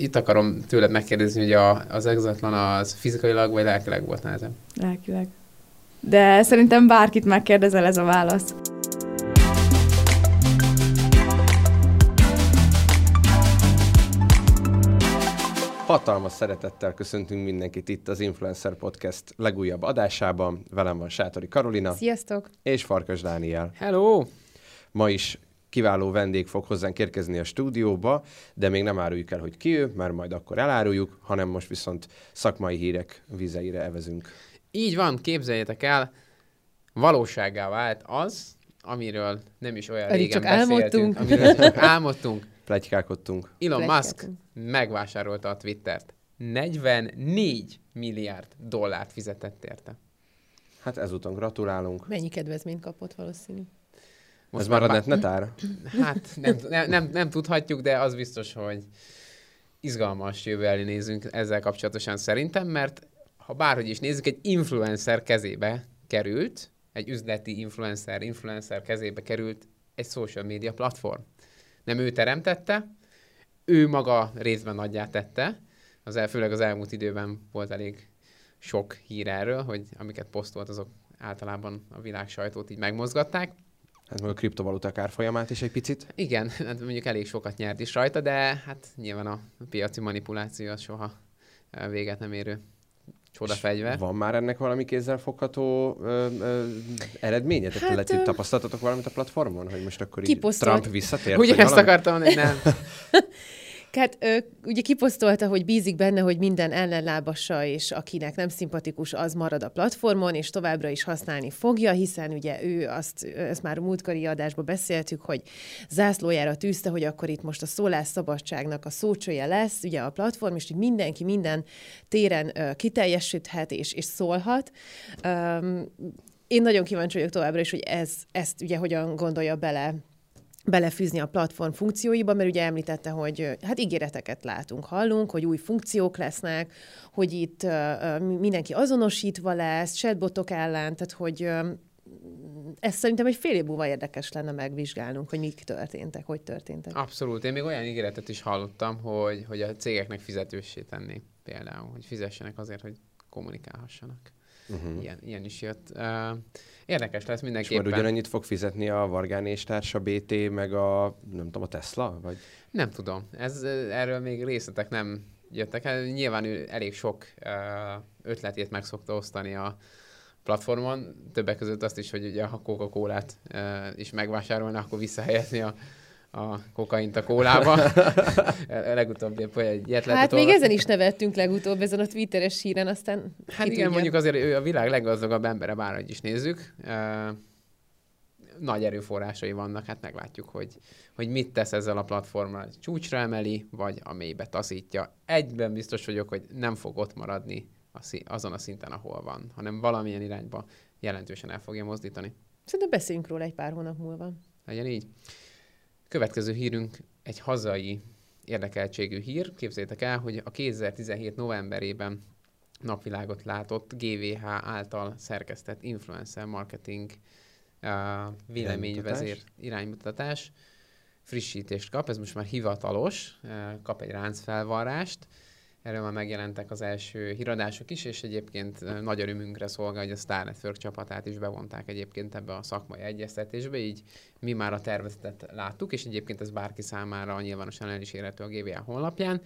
Itt akarom tőled megkérdezni, hogy a, az exatlan az fizikailag vagy lelkileg volt nehezebb? Lelkileg. De szerintem bárkit megkérdezel, ez a válasz. Hatalmas szeretettel köszöntünk mindenkit itt az Influencer Podcast legújabb adásában. Velem van Sátori Karolina. Sziasztok! És Farkas Dániel. Hello! Ma is kiváló vendég fog hozzánk érkezni a stúdióba, de még nem áruljuk el, hogy ki ő, mert majd akkor eláruljuk, hanem most viszont szakmai hírek vizeire evezünk. Így van, képzeljétek el, valóságá vált az, amiről nem is olyan Pedig régen csak álmodtunk. amiről csak álmodtunk. Plegykálkodtunk. Elon Musk megvásárolta a Twittert. 44 milliárd dollárt fizetett érte. Hát ezúton gratulálunk. Mennyi kedvezményt kapott valószínű? Ez már a netnetár? Hát nem, nem, nem, nem tudhatjuk, de az biztos, hogy izgalmas jövő elé nézünk ezzel kapcsolatosan szerintem, mert ha bárhogy is nézzük, egy influencer kezébe került, egy üzleti influencer, influencer kezébe került egy social media platform. Nem ő teremtette, ő maga részben nagyját tette, az el, főleg az elmúlt időben volt elég sok hír erről, hogy amiket posztolt, azok általában a világ sajtót így megmozgatták. Hát meg a kriptovaluták árfolyamát is egy picit. Igen, hát mondjuk elég sokat nyert is rajta, de hát nyilván a piaci manipuláció az soha véget nem érő csodafegyver. Van már ennek valami kézzelfogható ö, ö, eredménye? Tehát Hát, ö, tapasztaltatok valamit a platformon, hogy most akkor így. Trump visszatért? Ugye ezt akartam mondani, nem. Hát ö, ugye kiposztolta, hogy bízik benne, hogy minden ellenlábasa és akinek nem szimpatikus, az marad a platformon, és továbbra is használni fogja, hiszen ugye ő azt, ezt már a múltkori adásban beszéltük, hogy zászlójára tűzte, hogy akkor itt most a szólásszabadságnak a szócsője lesz, ugye a platform, és hogy mindenki minden téren ö, kiteljesíthet és, és szólhat. Um, én nagyon kíváncsi vagyok továbbra is, hogy ez, ezt ugye hogyan gondolja bele belefűzni a platform funkcióiba, mert ugye említette, hogy hát ígéreteket látunk, hallunk, hogy új funkciók lesznek, hogy itt ö, mindenki azonosítva lesz, chatbotok ellen, tehát hogy ö, ez szerintem egy fél év múlva érdekes lenne megvizsgálnunk, hogy mik történtek, hogy történtek. Abszolút. Én még olyan ígéretet is hallottam, hogy, hogy a cégeknek fizetőssé tennék például, hogy fizessenek azért, hogy kommunikálhassanak. Uh-huh. Ilyen, ilyen is jött. Uh, érdekes lesz És majd mindenképpen. ugyanannyit fog fizetni a Vargán és társa BT, meg a, nem tudom, a Tesla? Vagy? Nem tudom. Ez, erről még részletek nem jöttek. Hát nyilván ő elég sok uh, ötletét meg szokta osztani a platformon. Többek között azt is, hogy ugye a Coca-Colát uh, is megvásárolna, akkor visszahelyezni a, a kokaint a kólába. Legutóbb épp egy ilyet Hát még ezen is nevettünk legutóbb, ezen a twitteres híren, aztán Hát igen, tudja. mondjuk azért ő a világ leggazdagabb embere, bárhogy is nézzük. Uh, nagy erőforrásai vannak, hát meglátjuk, hogy, hogy mit tesz ezzel a platformmal. Csúcsra emeli, vagy a mélybe taszítja. Egyben biztos vagyok, hogy nem fog ott maradni a szí- azon a szinten, ahol van, hanem valamilyen irányba jelentősen el fogja mozdítani. Szerintem beszéljünk róla egy pár hónap múlva. Legyen így. Következő hírünk egy hazai érdekeltségű hír. Képzeljétek el, hogy a 2017 novemberében napvilágot látott GVH által szerkesztett influencer marketing uh, véleményvezér iránymutatás? frissítést kap, ez most már hivatalos, uh, kap egy ráncfelvarrást, erről már megjelentek az első híradások is, és egyébként nagy örömünkre szolgál, hogy a Star Network csapatát is bevonták egyébként ebbe a szakmai egyeztetésbe, így mi már a tervezetet láttuk, és egyébként ez bárki számára nyilvánosan el is érhető a GVA honlapján.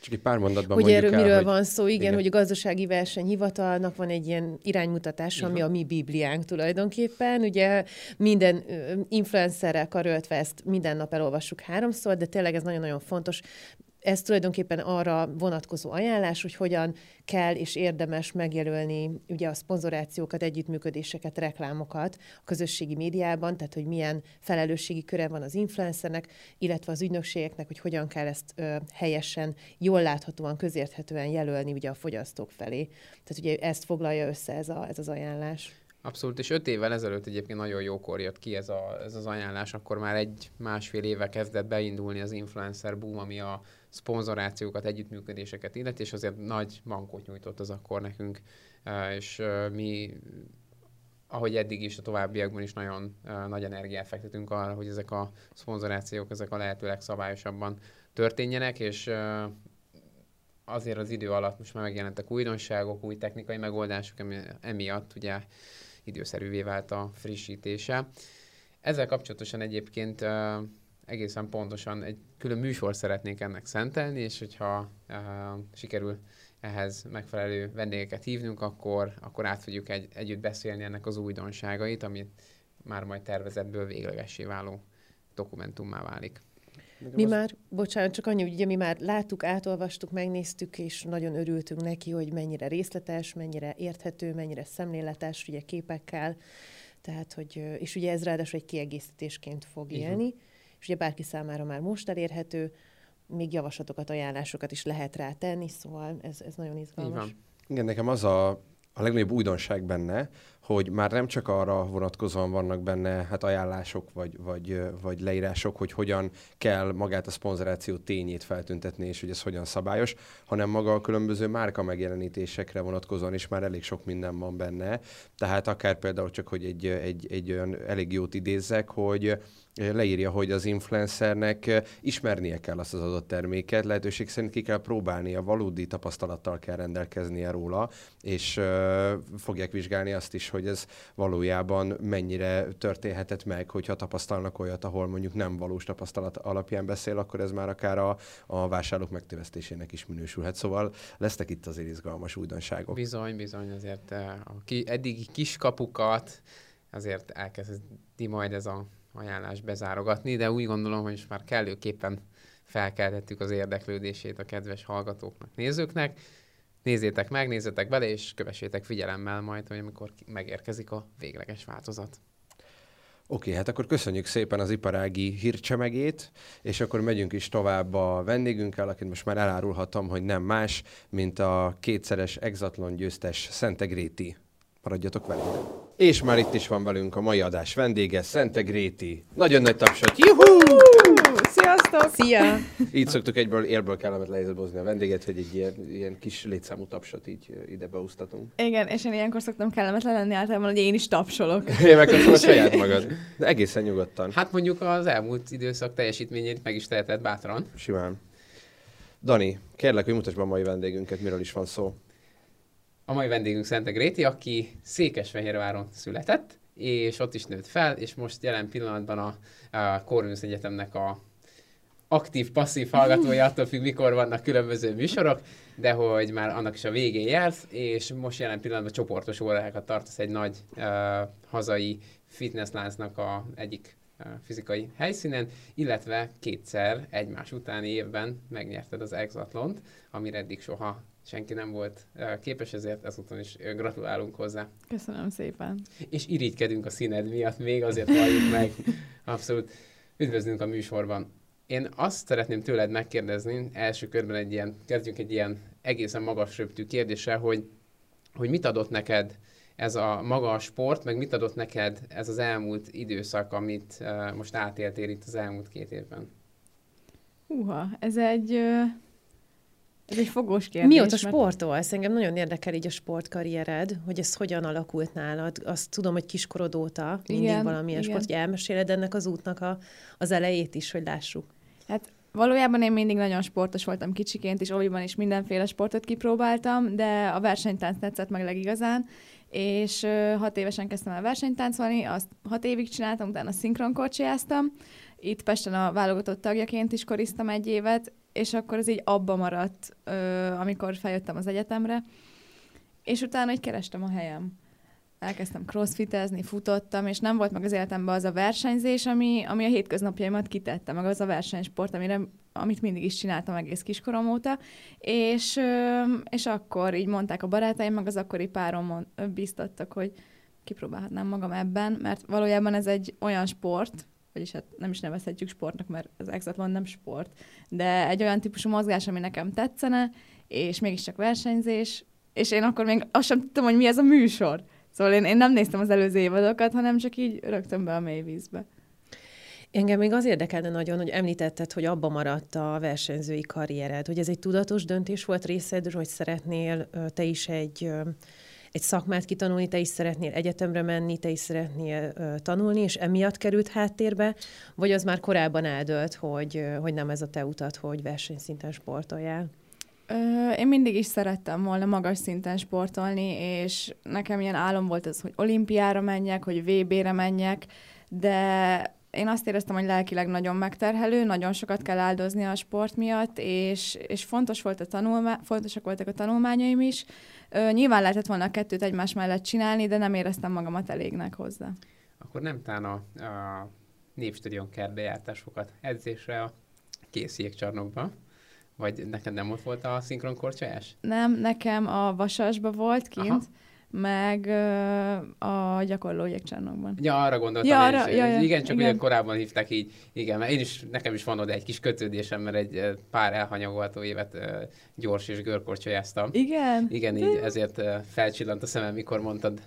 Csak egy pár mondatban Hogy mondjuk erről el, miről hogy van szó, igen, igen. hogy a gazdasági versenyhivatalnak van egy ilyen iránymutatása, ami a mi bibliánk tulajdonképpen. Ugye minden influencerrel karöltve ezt minden nap elolvassuk háromszor, de tényleg ez nagyon-nagyon fontos. Ez tulajdonképpen arra vonatkozó ajánlás, hogy hogyan kell és érdemes megjelölni ugye a szponzorációkat, együttműködéseket, reklámokat a közösségi médiában, tehát hogy milyen felelősségi köre van az influencernek, illetve az ügynökségeknek, hogy hogyan kell ezt ö, helyesen, jól láthatóan, közérthetően jelölni ugye a fogyasztók felé. Tehát ugye ezt foglalja össze ez, a, ez az ajánlás. Abszolút, és öt évvel ezelőtt egyébként nagyon jókor jött ki ez, a, ez az ajánlás, akkor már egy-másfél éve kezdett beindulni az influencer boom, ami a szponzorációkat, együttműködéseket illeti, és azért nagy mankót nyújtott az akkor nekünk, és mi ahogy eddig is, a továbbiakban is nagyon uh, nagy energiát fektetünk arra, hogy ezek a szponzorációk, ezek a lehető legszabályosabban történjenek, és uh, azért az idő alatt most már megjelentek újdonságok, új technikai megoldások, emiatt ugye időszerűvé vált a frissítése. Ezzel kapcsolatosan egyébként egészen pontosan egy külön műsor szeretnék ennek szentelni, és hogyha uh, sikerül ehhez megfelelő vendégeket hívnunk, akkor, akkor át fogjuk egy, együtt beszélni ennek az újdonságait, amit már majd tervezetből véglegessé váló dokumentummá válik. Mi már, bocsánat, csak annyi, ugye mi már láttuk, átolvastuk, megnéztük, és nagyon örültünk neki, hogy mennyire részletes, mennyire érthető, mennyire szemléletes, ugye képekkel, tehát, hogy, és ugye ez ráadásul egy kiegészítésként fog Igen. élni, és ugye bárki számára már most elérhető, még javaslatokat, ajánlásokat is lehet rá tenni, szóval ez, ez nagyon izgalmas. Igen, nekem az a a legnagyobb újdonság benne, hogy már nem csak arra vonatkozóan vannak benne hát ajánlások vagy, vagy, vagy leírások, hogy hogyan kell magát a szponzoráció tényét feltüntetni, és hogy ez hogyan szabályos, hanem maga a különböző márka megjelenítésekre vonatkozóan is már elég sok minden van benne. Tehát akár például csak, hogy egy, egy, egy olyan elég jót idézzek, hogy leírja, hogy az influencernek ismernie kell azt az adott terméket, lehetőség szerint ki kell próbálnia, valódi tapasztalattal kell rendelkeznie róla, és uh, fogják vizsgálni azt is, hogy ez valójában mennyire történhetett meg, hogyha tapasztalnak olyat, ahol mondjuk nem valós tapasztalat alapján beszél, akkor ez már akár a, a vásárlók megtévesztésének is minősülhet. Szóval lesznek itt azért izgalmas újdonságok. Bizony, bizony, azért a ki, eddigi kiskapukat azért elkezdi majd ez a ajánlás bezárogatni, de úgy gondolom, hogy most már kellőképpen felkeltettük az érdeklődését a kedves hallgatóknak, nézőknek. Nézzétek meg, nézzetek bele, és kövessétek figyelemmel majd, hogy amikor megérkezik a végleges változat. Oké, hát akkor köszönjük szépen az iparági hírcsemegét, és akkor megyünk is tovább a vendégünkkel, akit most már elárulhatom, hogy nem más, mint a kétszeres exatlon győztes Szentegréti. Maradjatok velünk! És már itt is van velünk a mai adás vendége, Szente Gréti. Nagyon nagy tapsot. Juhú! Sziasztok! Szia! Így szoktuk egyből érből kellemet helyzetbe a vendéget, hogy egy ilyen, ilyen kis létszámú tapsot így ide beúsztatunk. Igen, és én ilyenkor szoktam kellemetlen lenni általában, hogy én is tapsolok. Én meg a saját magad. De egészen nyugodtan. Hát mondjuk az elmúlt időszak teljesítményét meg is teheted bátran. Simán. Dani, kérlek, hogy mutasd be a mai vendégünket, miről is van szó. A mai vendégünk Szente Gréti, aki Székesfehérváron született, és ott is nőtt fel, és most jelen pillanatban a, a Corvinus Egyetemnek a aktív-passzív hallgatója, attól függ, mikor vannak különböző műsorok, de hogy már annak is a végén jársz, és most jelen pillanatban csoportos órákat tartasz egy nagy uh, hazai fitnessláncnak a egyik uh, fizikai helyszínen, illetve kétszer egymás utáni évben megnyerted az Exatlont, amire eddig soha senki nem volt képes, ezért ezúton is gratulálunk hozzá. Köszönöm szépen. És irigykedünk a színed miatt, még azért valljuk meg. Abszolút. Üdvözlünk a műsorban. Én azt szeretném tőled megkérdezni, első körben egy ilyen, kezdjünk egy ilyen egészen magas röptű kérdéssel, hogy, hogy mit adott neked ez a maga a sport, meg mit adott neked ez az elmúlt időszak, amit uh, most átéltél itt az elmúlt két évben? Húha, ez egy ez egy fogós kérdés. Mióta sportolsz? Engem nagyon érdekel így a sportkarriered, hogy ez hogyan alakult nálad. Azt tudom, hogy kiskorod óta mindig igen, valamilyen igen. sport, hogy elmeséled ennek az útnak a, az elejét is, hogy lássuk. Hát valójában én mindig nagyon sportos voltam kicsiként, és oliban is mindenféle sportot kipróbáltam, de a versenytánc tetszett meg legigazán, és hat évesen kezdtem el versenytáncolni, azt hat évig csináltam, utána szinkronkorcsiáztam, itt Pesten a válogatott tagjaként is koriztam egy évet, és akkor ez így abba maradt, ö, amikor feljöttem az egyetemre, és utána így kerestem a helyem. Elkezdtem crossfitezni, futottam, és nem volt meg az életemben az a versenyzés, ami, ami a hétköznapjaimat kitette, meg az a versenysport, amire, amit mindig is csináltam egész kiskorom óta, és, ö, és akkor így mondták a barátaim, meg az akkori párom biztattak, hogy kipróbálhatnám magam ebben, mert valójában ez egy olyan sport, vagyis hát nem is nevezhetjük sportnak, mert az exatlon nem sport, de egy olyan típusú mozgás, ami nekem tetszene, és mégiscsak versenyzés, és én akkor még azt sem tudtam, hogy mi ez a műsor. Szóval én, én nem néztem az előző évadokat, hanem csak így rögtön be a mély vízbe. Engem még az érdekelne nagyon, hogy említetted, hogy abba maradt a versenyzői karriered, hogy ez egy tudatos döntés volt részedről, hogy szeretnél te is egy egy szakmát kitanulni, te is szeretnél egyetemre menni, te is szeretnél uh, tanulni, és emiatt került háttérbe, vagy az már korábban eldölt, hogy, hogy nem ez a te utat, hogy versenyszinten sportoljál? Ö, én mindig is szerettem volna magas szinten sportolni, és nekem ilyen álom volt az, hogy olimpiára menjek, hogy VB-re menjek, de én azt éreztem, hogy lelkileg nagyon megterhelő, nagyon sokat kell áldozni a sport miatt, és, és fontos volt a tanulmá- fontosak voltak a tanulmányaim is. Ö, nyilván lehetett volna a kettőt egymás mellett csinálni, de nem éreztem magamat elégnek hozzá. Akkor nem tán a, a Népstadion kertbe jártál sokat edzésre a kész jégcsarnokba? Vagy neked nem ott volt a szinkron korcsolyás? Nem, nekem a Vasasba volt kint, Aha. Meg a gyakorló jégcsarnokban. Ja, arra gondoltam Ja, én arra- is. ja, ja, igen, csak igen. ugye korábban hívták így, igen, mert én is, nekem is van oda egy kis kötődésem, mert egy pár elhanyagolható évet gyors és görkorcsolyáztam. Igen? Igen, így ezért felcsillant a szemem, mikor mondtad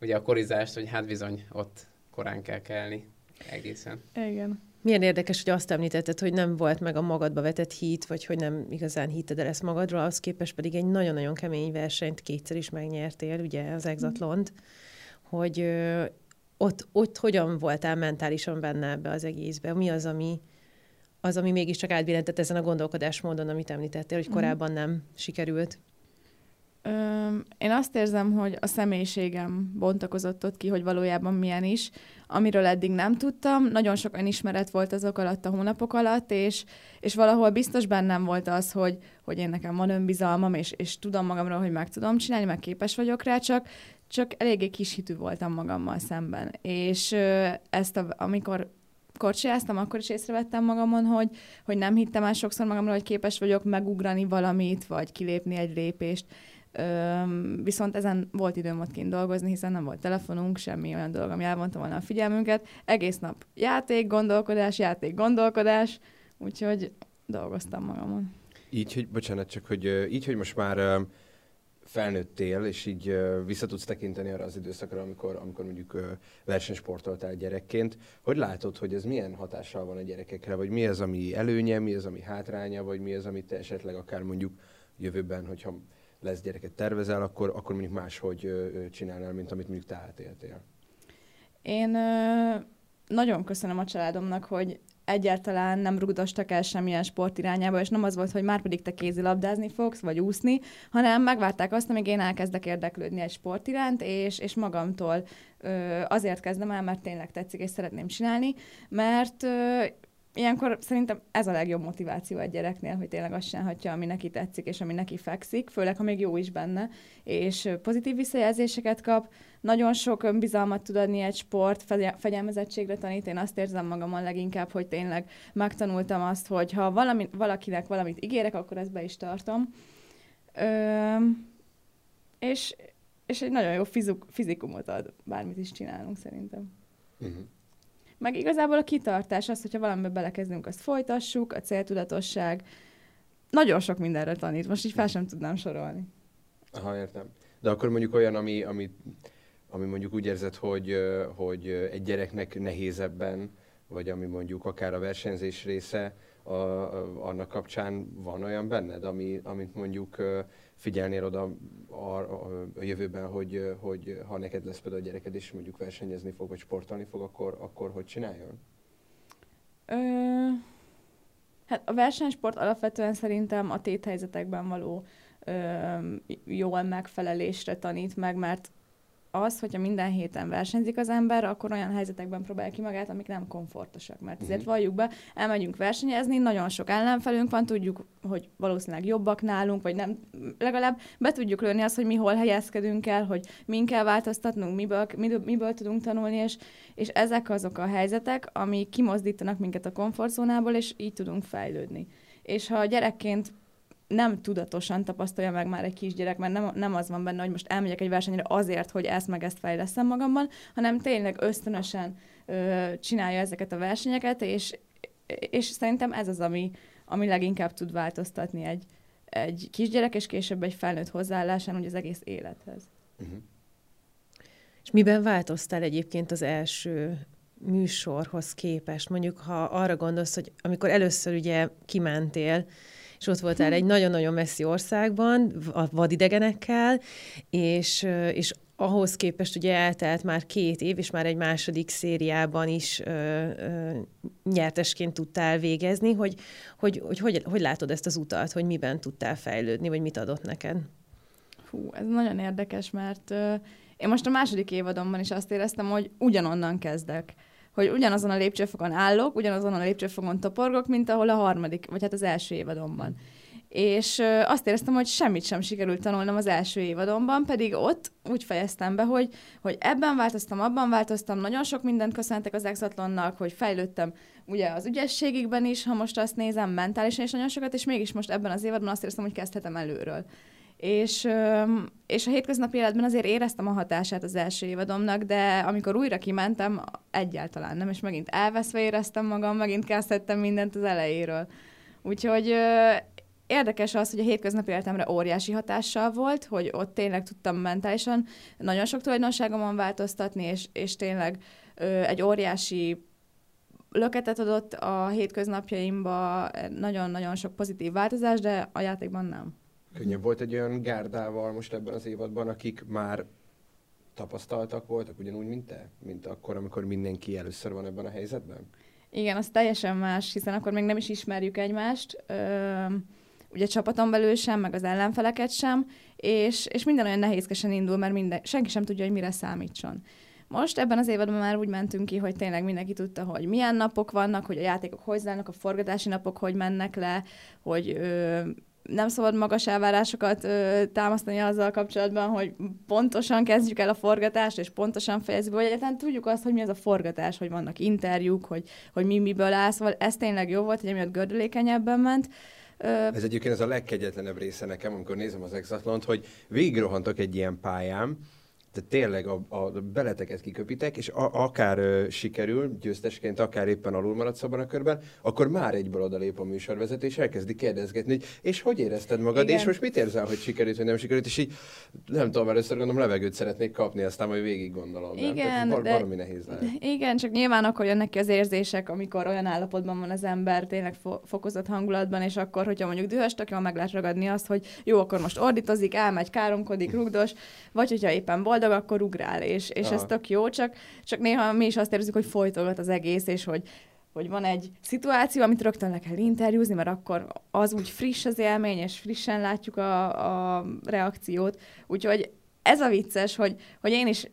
ugye a korizást, hogy hát bizony ott korán kell kelni egészen. Igen. Milyen érdekes, hogy azt említetted, hogy nem volt meg a magadba vetett hit, vagy hogy nem igazán hitted el ezt magadról, az képest pedig egy nagyon-nagyon kemény versenyt kétszer is megnyertél, ugye az Exatlont, hogy ö, ott, ott hogyan voltál mentálisan benne ebbe az egészbe? Mi az, ami, az, ami mégiscsak átbillentett ezen a gondolkodásmódon, amit említettél, hogy Mhm. korábban nem sikerült? Öm, én azt érzem, hogy a személyiségem bontakozott ott ki, hogy valójában milyen is, amiről eddig nem tudtam. Nagyon sok önismeret volt azok alatt a hónapok alatt, és, és valahol biztos bennem volt az, hogy, hogy én nekem van önbizalmam, és, és tudom magamról, hogy meg tudom csinálni, meg képes vagyok rá, csak, csak eléggé kis hitű voltam magammal szemben. És ö, ezt, a, amikor korcsolyáztam, akkor is észrevettem magamon, hogy, hogy nem hittem el sokszor magamról, hogy képes vagyok megugrani valamit, vagy kilépni egy lépést. Viszont ezen volt időm ott kint dolgozni, hiszen nem volt telefonunk, semmi olyan dolog, ami elvonta volna a figyelmünket. Egész nap játék, gondolkodás, játék, gondolkodás, úgyhogy dolgoztam magamon. Így, hogy, bocsánat, csak hogy így, hogy most már felnőttél, és így ö, vissza tudsz tekinteni arra az időszakra, amikor, amikor mondjuk versenysportoltál gyerekként, hogy látod, hogy ez milyen hatással van a gyerekekre, vagy mi az, ami előnye, mi az, ami hátránya, vagy mi az, amit te esetleg akár mondjuk jövőben, hogyha lesz gyereket tervezel, akkor, akkor mondjuk máshogy csinálnál, mint amit mondjuk te átéltél. Én ö, nagyon köszönöm a családomnak, hogy egyáltalán nem rugdostak el semmilyen sport irányába, és nem az volt, hogy már pedig te kézilabdázni fogsz, vagy úszni, hanem megvárták azt, amíg én elkezdek érdeklődni egy sport iránt, és, és magamtól ö, azért kezdem el, mert tényleg tetszik, és szeretném csinálni, mert ö, ilyenkor szerintem ez a legjobb motiváció egy gyereknél, hogy tényleg azt csinálhatja, ami neki tetszik, és ami neki fekszik, főleg, ha még jó is benne, és pozitív visszajelzéseket kap, nagyon sok önbizalmat tud adni egy sport, fegye- fegyelmezettségre tanít. Én azt érzem magamon leginkább, hogy tényleg megtanultam azt, hogy ha valami, valakinek valamit ígérek, akkor ezt be is tartom. Ö, és, és egy nagyon jó fizuk, fizikumot ad, bármit is csinálunk szerintem. Uh-huh. Meg igazából a kitartás, az, hogyha valamibe belekezdünk, azt folytassuk, a céltudatosság, nagyon sok mindenre tanít. Most így fel sem tudnám sorolni. Aha, értem. De akkor mondjuk olyan, ami, ami, ami mondjuk úgy érzed, hogy, hogy egy gyereknek nehézebben, vagy ami mondjuk akár a versenyzés része, a, a, annak kapcsán van olyan benned, ami, amit mondjuk figyelnél oda a, a, a jövőben, hogy, hogy ha neked lesz például a gyereked, és mondjuk versenyezni fog, vagy sportolni fog, akkor, akkor hogy csináljon? Ö, hát a versenysport alapvetően szerintem a téthelyzetekben való ö, jól megfelelésre tanít meg, mert az, hogyha minden héten versenyzik az ember, akkor olyan helyzetekben próbálja ki magát, amik nem komfortosak. Mert ezért Mhm. valljuk be, elmegyünk versenyezni, nagyon sok ellenfelünk van, tudjuk, hogy valószínűleg jobbak nálunk, vagy nem, legalább be tudjuk lőni azt, hogy mi hol helyezkedünk el, hogy min kell változtatnunk, miből, miből, miből tudunk tanulni, és, és ezek azok a helyzetek, ami kimozdítanak minket a komfortzónából, és így tudunk fejlődni. És ha gyerekként nem tudatosan tapasztalja meg már egy kisgyerek, mert nem, nem az van benne, hogy most elmegyek egy versenyre azért, hogy ezt meg ezt fejleszem magamban, hanem tényleg ösztönösen ö, csinálja ezeket a versenyeket, és, és szerintem ez az, ami, ami leginkább tud változtatni egy, egy kisgyerek, és később egy felnőtt hozzáállásán, úgy az egész élethez. Uh-huh. És miben változtál egyébként az első műsorhoz képest? Mondjuk, ha arra gondolsz, hogy amikor először ugye kimentél, és ott voltál egy nagyon-nagyon messzi országban, a vadidegenekkel, és, és ahhoz képest ugye eltelt már két év, és már egy második szériában is ö, ö, nyertesként tudtál végezni, hogy hogy, hogy, hogy hogy látod ezt az utat, hogy miben tudtál fejlődni, vagy mit adott neked? Hú, ez nagyon érdekes, mert ö, én most a második évadomban is azt éreztem, hogy ugyanonnan kezdek hogy ugyanazon a lépcsőfokon állok, ugyanazon a lépcsőfokon toporgok, mint ahol a harmadik, vagy hát az első évadomban és azt éreztem, hogy semmit sem sikerült tanulnom az első évadomban, pedig ott úgy fejeztem be, hogy, hogy ebben változtam, abban változtam, nagyon sok mindent köszöntek az Exatlonnak, hogy fejlődtem ugye az ügyességükben is, ha most azt nézem, mentálisan is nagyon sokat, és mégis most ebben az évadban azt éreztem, hogy kezdhetem előről. És, és a hétköznapi életben azért éreztem a hatását az első évadomnak, de amikor újra kimentem, egyáltalán nem, és megint elveszve éreztem magam, megint kezdhettem mindent az elejéről. Úgyhogy érdekes az, hogy a hétköznapi életemre óriási hatással volt, hogy ott tényleg tudtam mentálisan nagyon sok tulajdonságomon változtatni, és, és tényleg egy óriási löketet adott a hétköznapjaimba, nagyon-nagyon sok pozitív változás, de a játékban nem. Könnyebb volt egy olyan gárdával most ebben az évadban, akik már tapasztaltak voltak, ugyanúgy, mint te? Mint akkor, amikor mindenki először van ebben a helyzetben? Igen, az teljesen más, hiszen akkor még nem is ismerjük egymást. Ö- ugye csapaton belül sem, meg az ellenfeleket sem, és, és minden olyan nehézkesen indul, mert minden, senki sem tudja, hogy mire számítson. Most ebben az évadban már úgy mentünk ki, hogy tényleg mindenki tudta, hogy milyen napok vannak, hogy a játékok hogy zárnak, a forgatási napok hogy mennek le, hogy ö, nem szabad magas elvárásokat ö, támasztani azzal kapcsolatban, hogy pontosan kezdjük el a forgatást, és pontosan fejezzük, vagy egyáltalán tudjuk azt, hogy mi az a forgatás, hogy vannak interjúk, hogy, hogy mi miből áll, szóval ez tényleg jó volt, hogy emiatt gördülékenyebben ment. Ez egyébként ez a legkegyetlenebb része nekem, amikor nézem az Exatlont, hogy végigrohantok egy ilyen pályán, tehát tényleg a, a beleteket kiköpitek, és a, akár ö, sikerül, győztesként, akár éppen alul maradsz abban a körben, akkor már egyből odalép a műsorvezető, és elkezdi kérdezgetni, hogy és hogy érezted magad, Igen. és most mit érzel, hogy sikerült, vagy nem sikerült, és így nem tudom, először gondolom levegőt szeretnék kapni, aztán majd végig gondolom. Igen, nem? Tehát, de, valami nehéz lehet. Igen, csak nyilván akkor jönnek ki az érzések, amikor olyan állapotban van az ember, tényleg fo- fokozott hangulatban, és akkor, hogyha mondjuk dühös, tök meg lehet ragadni azt, hogy jó, akkor most ordítozik, elmegy, káromkodik, rugdos, vagy hogyha éppen boldog, boldog, akkor ugrál, és, és ez tök jó, csak, csak néha mi is azt érzük, hogy folytogat az egész, és hogy hogy van egy szituáció, amit rögtön le kell interjúzni, mert akkor az úgy friss az élmény, és frissen látjuk a, a reakciót. Úgyhogy ez a vicces, hogy, hogy én is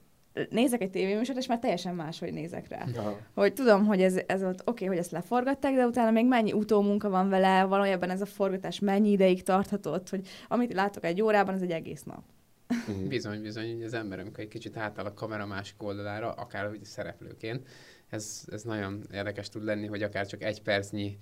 nézek egy tévéműsort, és már teljesen máshogy nézek rá. Ja. Hogy tudom, hogy ez, ez ott oké, okay, hogy ezt leforgatták, de utána még mennyi utómunka van vele, valójában ez a forgatás mennyi ideig tarthatott, hogy amit látok egy órában, az egy egész nap. Uh-huh. Bizony, bizony, hogy az ember, amikor egy kicsit átáll a kamera másik oldalára, akár hogy szereplőként, ez, ez nagyon érdekes tud lenni, hogy akár csak egy percnyi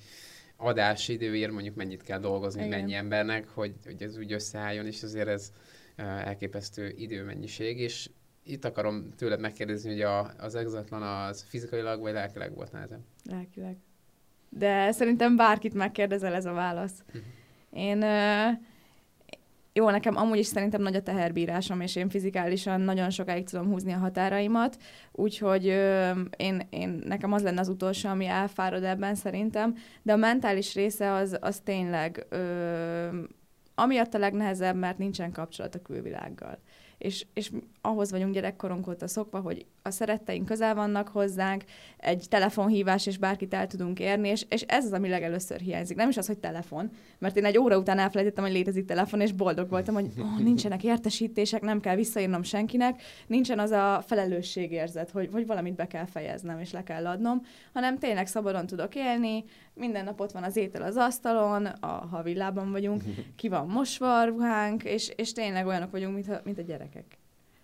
adásidőért mondjuk mennyit kell dolgozni Igen. mennyi embernek, hogy, hogy ez úgy összeálljon, és azért ez elképesztő időmennyiség, és itt akarom tőled megkérdezni, hogy a, az exatlan az fizikailag vagy lelkileg volt nehezebb? Lelkileg. De szerintem bárkit megkérdezel, ez a válasz. Uh-huh. Én uh, jó, nekem amúgy is szerintem nagy a teherbírásom, és én fizikálisan nagyon sokáig tudom húzni a határaimat, úgyhogy ö, én, én, nekem az lenne az utolsó, ami elfárad ebben szerintem, de a mentális része az, az tényleg ö, amiatt a legnehezebb, mert nincsen kapcsolat a külvilággal. És, és ahhoz vagyunk gyerekkorunk óta szokva, hogy a szeretteink közel vannak hozzánk, egy telefonhívás, és bárkit el tudunk érni, és, és ez az, ami legelőször hiányzik. Nem is az, hogy telefon, mert én egy óra után elfelejtettem, hogy létezik telefon, és boldog voltam, hogy oh, nincsenek értesítések, nem kell visszaírnom senkinek, nincsen az a felelősségérzet, hogy, hogy valamit be kell fejeznem, és le kell adnom, hanem tényleg szabadon tudok élni, minden nap ott van az étel az asztalon, a, ha villában vagyunk, ki van mosva a ruhánk, és, és tényleg olyanok vagyunk, mint, mint a gyerekek.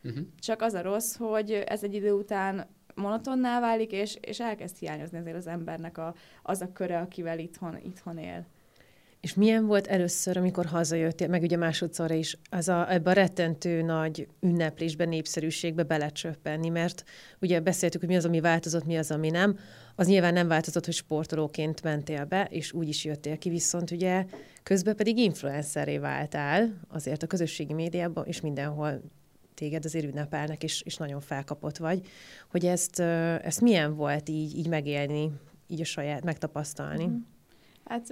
Uh-huh. Csak az a rossz, hogy ez egy idő után monotonná válik, és, és elkezd hiányozni azért az embernek a, az a köre, akivel itthon, itthon él. És milyen volt először, amikor hazajöttél, meg ugye másodszorra is, az a, ebbe a rettentő nagy ünneplésbe, népszerűségbe belecsöppenni, mert ugye beszéltük, hogy mi az, ami változott, mi az, ami nem. Az nyilván nem változott, hogy sportolóként mentél be, és úgy is jöttél ki, viszont ugye közben pedig influenceré váltál, azért a közösségi médiában, és mindenhol téged azért ünnepelnek, és, és nagyon felkapott vagy, hogy ezt, ezt milyen volt így, így megélni, így a saját, megtapasztalni? Mhm. Hát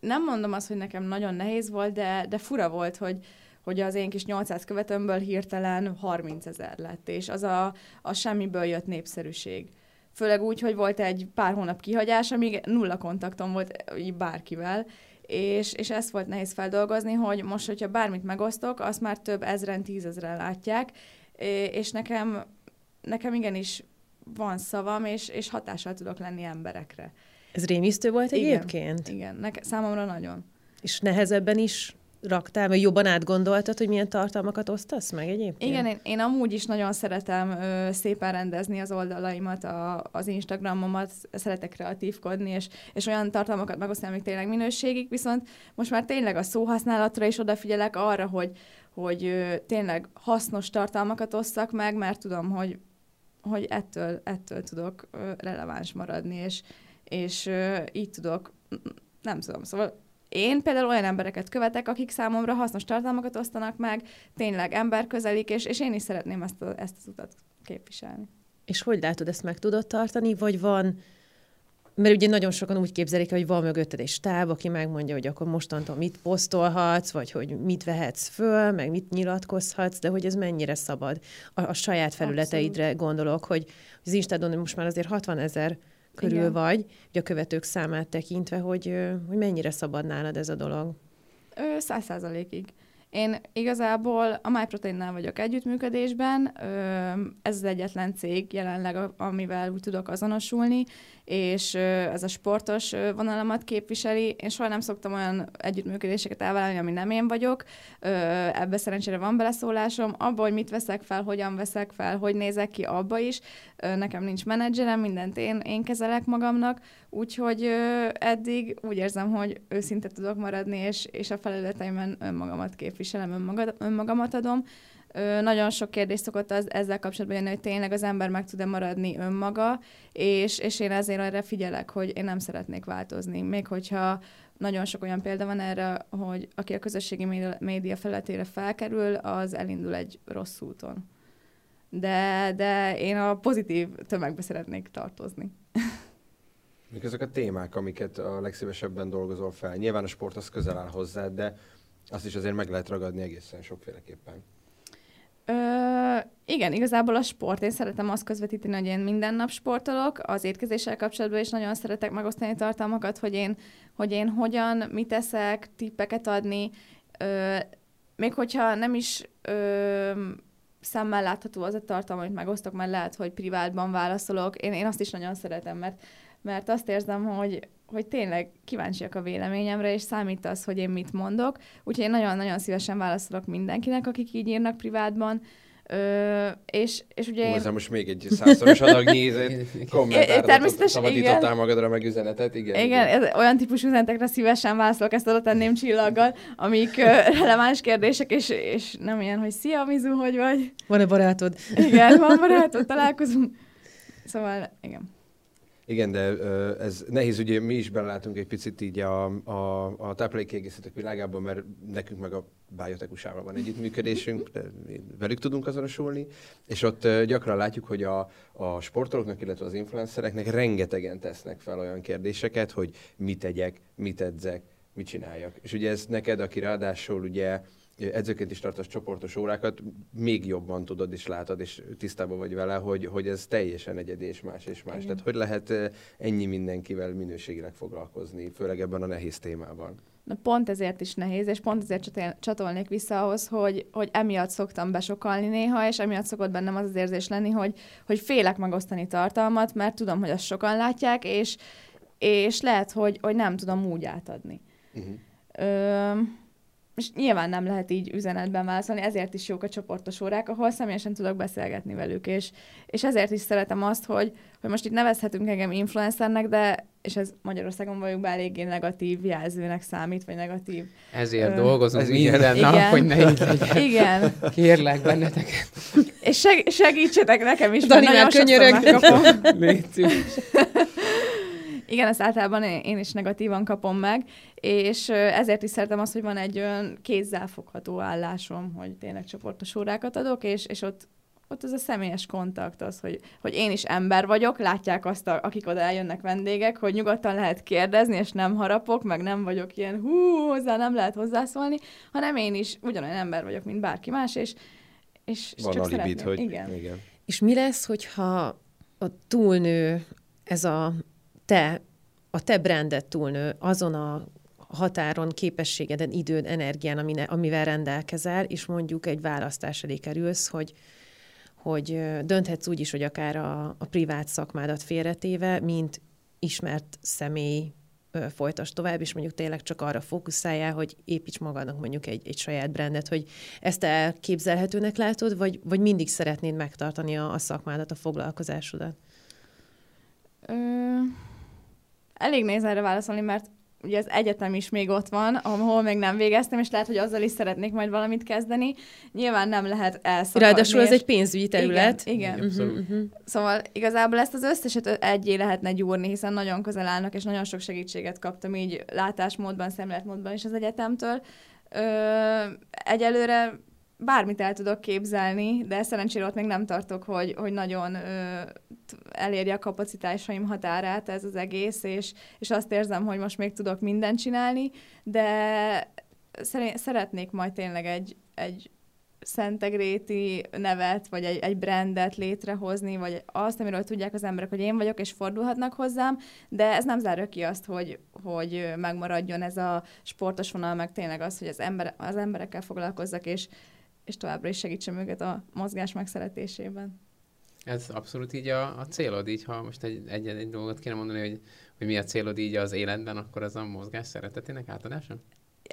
nem mondom azt, hogy nekem nagyon nehéz volt, de, de fura volt, hogy, hogy az én kis 800 követőmből hirtelen 30 ezer lett, és az a, a semmiből jött népszerűség. Főleg úgy, hogy volt egy pár hónap kihagyás, amíg nulla kontaktom volt bárkivel, és, és ezt volt nehéz feldolgozni, hogy most, hogyha bármit megosztok, azt már több ezren, tízezren látják, és nekem, nekem igenis van szavam, és, és hatással tudok lenni emberekre. Ez rémisztő volt Igen, egyébként? Igen, neke, számomra nagyon. És nehezebben is raktál, vagy jobban átgondoltad, hogy milyen tartalmakat osztasz meg egyébként? Igen, én, én amúgy is nagyon szeretem ö, szépen rendezni az oldalaimat, a, az Instagramomat, szeretek kreatívkodni, és, és olyan tartalmakat megosztani, amik tényleg minőségig, viszont most már tényleg a szóhasználatra is odafigyelek arra, hogy, hogy ö, tényleg hasznos tartalmakat osszak meg, mert tudom, hogy, hogy ettől, ettől tudok ö, releváns maradni, és, és ö, így tudok, nem tudom, szóval én például olyan embereket követek, akik számomra hasznos tartalmakat osztanak meg, tényleg emberközelik, és, és én is szeretném ezt, a, ezt az utat képviselni. És hogy látod, ezt meg tudod tartani, vagy van, mert ugye nagyon sokan úgy képzelik, hogy van mögötted egy stáb, aki megmondja, hogy akkor mostantól mit posztolhatsz, vagy hogy mit vehetsz föl, meg mit nyilatkozhatsz, de hogy ez mennyire szabad. A, a saját felületeidre Abszolút. gondolok, hogy az Instagramon most már azért 60 ezer körül Igen. vagy, hogy a követők számát tekintve, hogy, hogy mennyire szabad nálad ez a dolog? Száz százalékig. Én igazából a MyProteinnál vagyok együttműködésben, ez az egyetlen cég jelenleg, amivel úgy tudok azonosulni, és ez a sportos vonalamat képviseli. Én soha nem szoktam olyan együttműködéseket elvállalni, ami nem én vagyok. Ebbe szerencsére van beleszólásom. Abba, hogy mit veszek fel, hogyan veszek fel, hogy nézek ki, abba is. Nekem nincs menedzserem, mindent én, én kezelek magamnak, úgyhogy eddig úgy érzem, hogy őszinte tudok maradni, és, és a felületeimen önmagamat képviselem, önmagad, önmagamat adom. Ö, nagyon sok kérdés szokott az, ezzel kapcsolatban jönni, hogy tényleg az ember meg tud-e maradni önmaga, és, és én ezért erre figyelek, hogy én nem szeretnék változni. Még hogyha nagyon sok olyan példa van erre, hogy aki a közösségi média, média felületére felkerül, az elindul egy rossz úton. De, de én a pozitív tömegbe szeretnék tartozni. Mik azok a témák, amiket a legszívesebben dolgozol fel? Nyilván a sport az közel áll hozzá, de azt is azért meg lehet ragadni egészen sokféleképpen. Ö, igen, igazából a sport. Én szeretem azt közvetíteni, hogy én minden nap sportolok. Az étkezéssel kapcsolatban is nagyon szeretek megosztani tartalmakat, hogy én, hogy én hogyan, mit eszek, tippeket adni. Ö, még hogyha nem is ö, szemmel látható az a tartalom, amit megosztok, mert lehet, hogy privátban válaszolok. Én, én azt is nagyon szeretem, mert, mert azt érzem, hogy, hogy tényleg kíváncsiak a véleményemre, és számít az, hogy én mit mondok. Úgyhogy én nagyon-nagyon szívesen válaszolok mindenkinek, akik így írnak privátban. Ö, és, és ugye én... most még egy százszoros adagnyi kommentárat szabadítottál magadra meg üzenetet, igen. Igen, ez, olyan típusú üzenetekre szívesen válaszolok, ezt oda tenném csillaggal, amik ö, releváns kérdések, és, és nem ilyen, hogy szia, Mizu, hogy vagy? Van-e barátod? Igen, van barátod, találkozunk. Szóval, igen. Igen, de ez nehéz, ugye mi is belelátunk egy picit így a, a, a táplálékkiegészítők világában, mert nekünk meg a biotekusával van együttműködésünk, velük tudunk azonosulni, és ott gyakran látjuk, hogy a, a sportolóknak, illetve az influencereknek rengetegen tesznek fel olyan kérdéseket, hogy mit tegyek, mit edzek, mit csináljak. És ugye ez neked, aki ráadásul ugye edzőként is tartasz csoportos órákat, még jobban tudod és látod, és tisztában vagy vele, hogy, hogy ez teljesen egyedi és más és más. Igen. Tehát hogy lehet ennyi mindenkivel minőségileg foglalkozni, főleg ebben a nehéz témában? Na pont ezért is nehéz, és pont ezért csatolnék vissza ahhoz, hogy, hogy emiatt szoktam besokalni néha, és emiatt szokott bennem az az érzés lenni, hogy, hogy félek megosztani tartalmat, mert tudom, hogy azt sokan látják, és, és lehet, hogy, hogy nem tudom úgy átadni. Uh-huh. Ö, és nyilván nem lehet így üzenetben válaszolni, ezért is jók a csoportos órák, ahol személyesen tudok beszélgetni velük, és, és ezért is szeretem azt, hogy, hogy most itt nevezhetünk engem influencernek, de és ez Magyarországon vagyunk be eléggé negatív jelzőnek számít, vagy negatív. Ezért ö... dolgozunk ez minden igen. nap, hogy ne így legyen. Igen. Kérlek benneteket. És seg- segítsetek nekem is, Dani, mert könyörög. Légy igen, ezt általában én is negatívan kapom meg, és ezért is szeretem azt, hogy van egy olyan kézzelfogható állásom, hogy tényleg csoportos órákat adok, és, és ott ott az a személyes kontakt az, hogy, hogy én is ember vagyok, látják azt, a, akik oda eljönnek vendégek, hogy nyugodtan lehet kérdezni, és nem harapok, meg nem vagyok ilyen hú, hozzá nem lehet hozzászólni, hanem én is ugyanolyan ember vagyok, mint bárki más, és, és Van csak szeretném. hogy... Igen. igen. És mi lesz, hogyha a túlnő, ez a te, a te brandet túlnő azon a határon, képességeden, időd, energián, amine, amivel rendelkezel, és mondjuk egy választás elé kerülsz, hogy, hogy dönthetsz úgy is, hogy akár a, a privát szakmádat félretéve, mint ismert személy folytas tovább, és mondjuk tényleg csak arra fókuszáljál, hogy építs magadnak mondjuk egy, egy saját brandet, hogy ezt elképzelhetőnek látod, vagy, vagy mindig szeretnéd megtartani a, a szakmádat, a foglalkozásodat? Ö, elég nehéz erre válaszolni, mert ugye az egyetem is még ott van, ahol még nem végeztem, és lehet, hogy azzal is szeretnék majd valamit kezdeni. Nyilván nem lehet elszakadni. Ráadásul ez és- egy pénzügyi terület. Igen, igen. Mhm. Szóval igazából ezt az összeset egyé lehetne gyúrni, hiszen nagyon közel állnak, és nagyon sok segítséget kaptam így látásmódban, szemléletmódban is az egyetemtől. Ö, egyelőre bármit el tudok képzelni, de szerencsére ott még nem tartok, hogy, hogy nagyon ö, elérje a kapacitásaim határát ez az egész, és, és azt érzem, hogy most még tudok mindent csinálni, de szeretnék majd tényleg egy, egy Szentegréti nevet, vagy egy, egy brandet létrehozni, vagy azt, amiről tudják az emberek, hogy én vagyok, és fordulhatnak hozzám, de ez nem zárja ki azt, hogy, hogy megmaradjon ez a sportos vonal, meg tényleg az, hogy az, ember, az emberekkel foglalkozzak, és, és továbbra is segítsem őket a mozgás megszeretésében. Ez abszolút így a, a célod, így ha most egy, egy, egy dolgot kéne mondani, hogy, hogy mi a célod így az életben, akkor az a mozgás szeretetének átadása?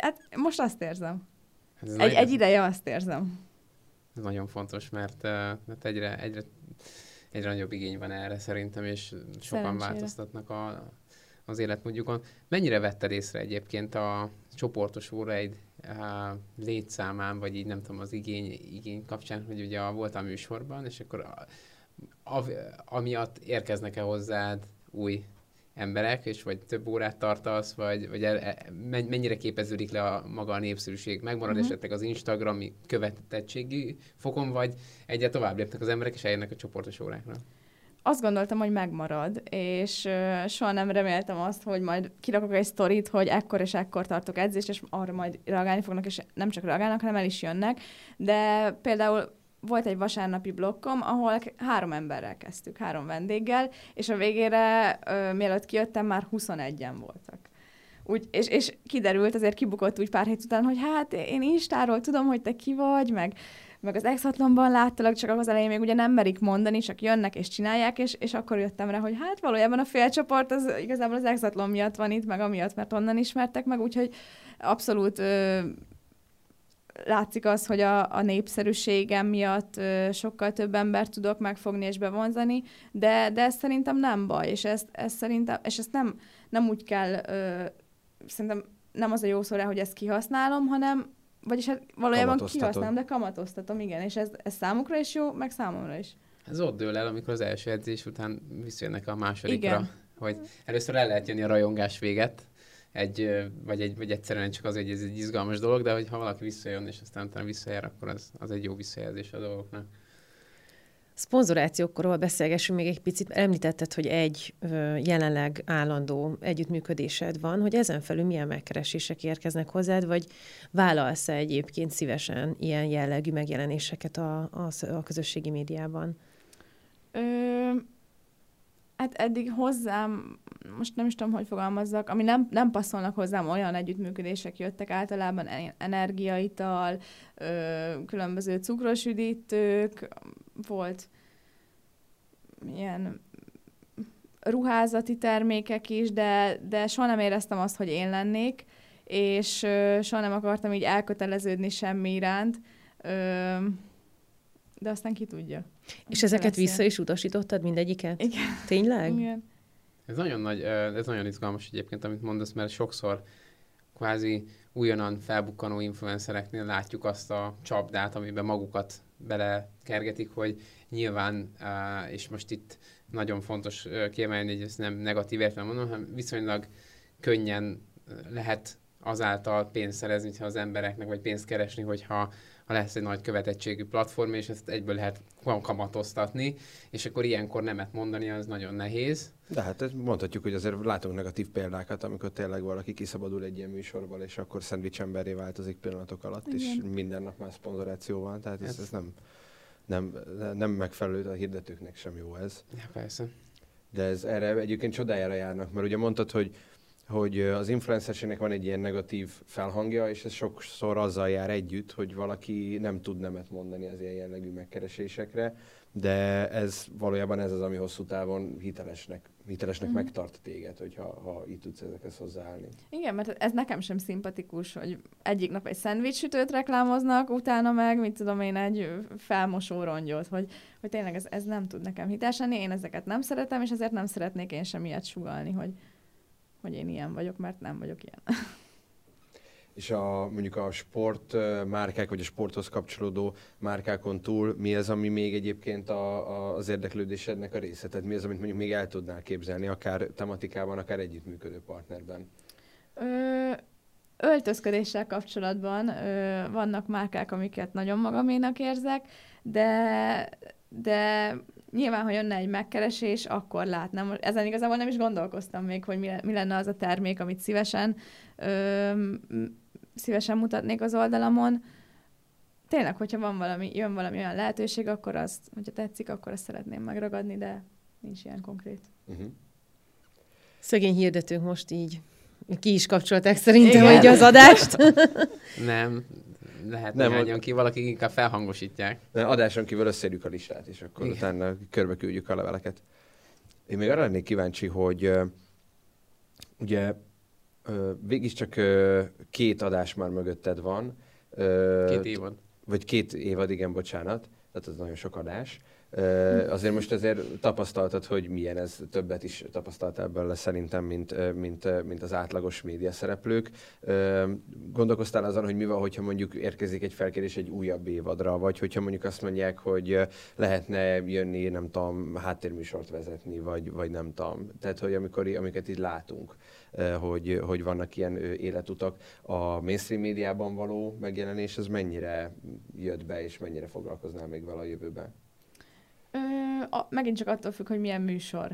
Hát most azt érzem. Hát ez Egy, nagyon- egy ideje azt érzem. Ez nagyon fontos, mert, mert egyre, egyre, egyre nagyobb igény van erre szerintem, és sokan változtatnak a, az életmódjukon. Mennyire vetted észre egyébként a csoportos óraid létszámán, vagy így nem tudom, az igény, igény kapcsán, hogy ugye voltál műsorban, és akkor a, a, amiatt érkeznek-e hozzád új emberek, és vagy több órát tartasz, vagy, vagy el, e- men- mennyire képeződik le a maga a népszerűség? Megmarad uh-huh. esetleg az Instagrami követettségi fokon, vagy egyre tovább lépnek az emberek, és eljönnek a csoportos órákra? Azt gondoltam, hogy megmarad, és uh, soha nem reméltem azt, hogy majd kirakok egy sztorit, hogy ekkor és ekkor tartok edzést, és arra majd reagálni fognak, és nem csak reagálnak, hanem el is jönnek. De például volt egy vasárnapi blokkom, ahol három emberrel kezdtük, három vendéggel, és a végére, uh, mielőtt kijöttem, már 21-en voltak. Úgy, és, és kiderült, azért kibukott úgy pár hét után, hogy hát én Instáról tudom, hogy te ki vagy, meg, meg az exatlonban láttalak, csak az elején még ugye nem merik mondani, csak jönnek és csinálják, és, és akkor jöttem rá, hogy hát valójában a félcsoport az igazából az exatlon miatt van itt, meg amiatt, mert onnan ismertek meg, úgyhogy abszolút ö, látszik az, hogy a, a népszerűségem miatt ö, sokkal több embert tudok megfogni és bevonzani, de, de ez szerintem nem baj, és ezt, ezt szerintem, és ezt nem, nem úgy kell, ö, szerintem nem az a jó szó rá, hogy ezt kihasználom, hanem vagyis hát valójában kihasználom, de kamatoztatom, igen, és ez, ez számukra is jó, meg számomra is. Ez ott dől el, amikor az első edzés után visszajönnek a másodikra, Igen. hogy először el lehet jönni a rajongás véget, egy, vagy, egy, vagy egyszerűen csak az, hogy ez egy izgalmas dolog, de hogyha valaki visszajön, és aztán utána visszajár, akkor az, az egy jó visszajelzés a dolgoknak. Szponzorációkról beszélgessünk még egy picit. Említetted, hogy egy jelenleg állandó együttműködésed van, hogy ezen felül milyen megkeresések érkeznek hozzád, vagy vállalsz-e egyébként szívesen ilyen jellegű megjelenéseket a, a, a közösségi médiában? Ö, hát eddig hozzám, most nem is tudom, hogy fogalmazzak, ami nem, nem passzolnak hozzám, olyan együttműködések jöttek általában, en- energiaital, ö, különböző cukros üdítők, volt ilyen ruházati termékek is, de, de soha nem éreztem azt, hogy én lennék, és ö, soha nem akartam így elköteleződni semmi iránt, ö, de aztán ki tudja. És ezeket lesz vissza ilyen. is utasítottad mindegyiket? Igen. Tényleg? Igen. Ez nagyon nagy, ez nagyon izgalmas egyébként, amit mondasz, mert sokszor kvázi újonnan felbukkanó influencereknél látjuk azt a csapdát, amiben magukat belekergetik, hogy nyilván, és most itt nagyon fontos kiemelni, hogy ezt nem negatív értelemben mondom, hanem viszonylag könnyen lehet azáltal pénzt szerezni, ha az embereknek, vagy pénzt keresni, hogyha ha lesz egy nagy követettségű platform, és ezt egyből lehet kamatoztatni, és akkor ilyenkor nemet mondani, az nagyon nehéz. De hát mondhatjuk, hogy azért látunk negatív példákat, amikor tényleg valaki kiszabadul egy ilyen műsorból, és akkor szendvics emberré változik pillanatok alatt, Igen. és minden nap már szponzoráció van, tehát ez, hát- ez nem, nem, nem megfelelő a hirdetőknek sem jó ez. Ja, persze. De ez erre egyébként csodájára járnak, mert ugye mondtad, hogy hogy az influencerségnek van egy ilyen negatív felhangja, és ez sokszor azzal jár együtt, hogy valaki nem tud nemet mondani az ilyen jellegű megkeresésekre, de ez valójában ez az, ami hosszú távon hitelesnek, hitelesnek mm. megtart téged, hogyha ha így tudsz ezekhez hozzáállni. Igen, mert ez nekem sem szimpatikus, hogy egyik nap egy szendvicssütőt reklámoznak, utána meg, mit tudom én, egy felmosó rongyot, hogy, hogy tényleg ez, ez nem tud nekem hiteles lenni, én ezeket nem szeretem, és ezért nem szeretnék én sem ilyet sugalni, hogy, hogy én ilyen vagyok, mert nem vagyok ilyen. És a, mondjuk a sport márkák, vagy a sporthoz kapcsolódó márkákon túl, mi az, ami még egyébként a, a, az érdeklődésednek a része? Tehát mi az, amit mondjuk még el tudnál képzelni, akár tematikában, akár együttműködő partnerben? Ö, öltözködéssel kapcsolatban ö, vannak márkák, amiket nagyon magaménak érzek, de, de nyilván, ha jönne egy megkeresés, akkor látnám. Ezen igazából nem is gondolkoztam még, hogy mi, mi lenne az a termék, amit szívesen, ö, szívesen mutatnék az oldalamon. Tényleg, hogyha van valami, jön valami olyan lehetőség, akkor azt, hogyha tetszik, akkor azt szeretném megragadni, de nincs ilyen konkrét. Uh-huh. Szegény hirdetők most így ki is kapcsolták szerintem Igen. az adást. nem, lehet nem, néhányan ki, valaki inkább felhangosítják. De adáson kívül összedjük a listát, és akkor Igen. utána körbe küldjük a leveleket. Én még arra lennék kíváncsi, hogy uh, ugye uh, végig csak uh, két adás már mögötted van. Két évad. Vagy két évad, igen, bocsánat. Tehát az nagyon sok adás. Azért most azért tapasztaltad, hogy milyen ez, többet is tapasztaltál belőle szerintem, mint, mint, mint az átlagos média szereplők. Gondolkoztál azon, hogy mi van, hogyha mondjuk érkezik egy felkérés egy újabb évadra, vagy hogyha mondjuk azt mondják, hogy lehetne jönni, nem tudom, háttérműsort vezetni, vagy, vagy nem tudom. Tehát, hogy amikor, amiket így látunk, hogy, hogy vannak ilyen életutak, a mainstream médiában való megjelenés, ez mennyire jött be, és mennyire foglalkoznál még vele a jövőben? Ö, a, megint csak attól függ, hogy milyen műsor.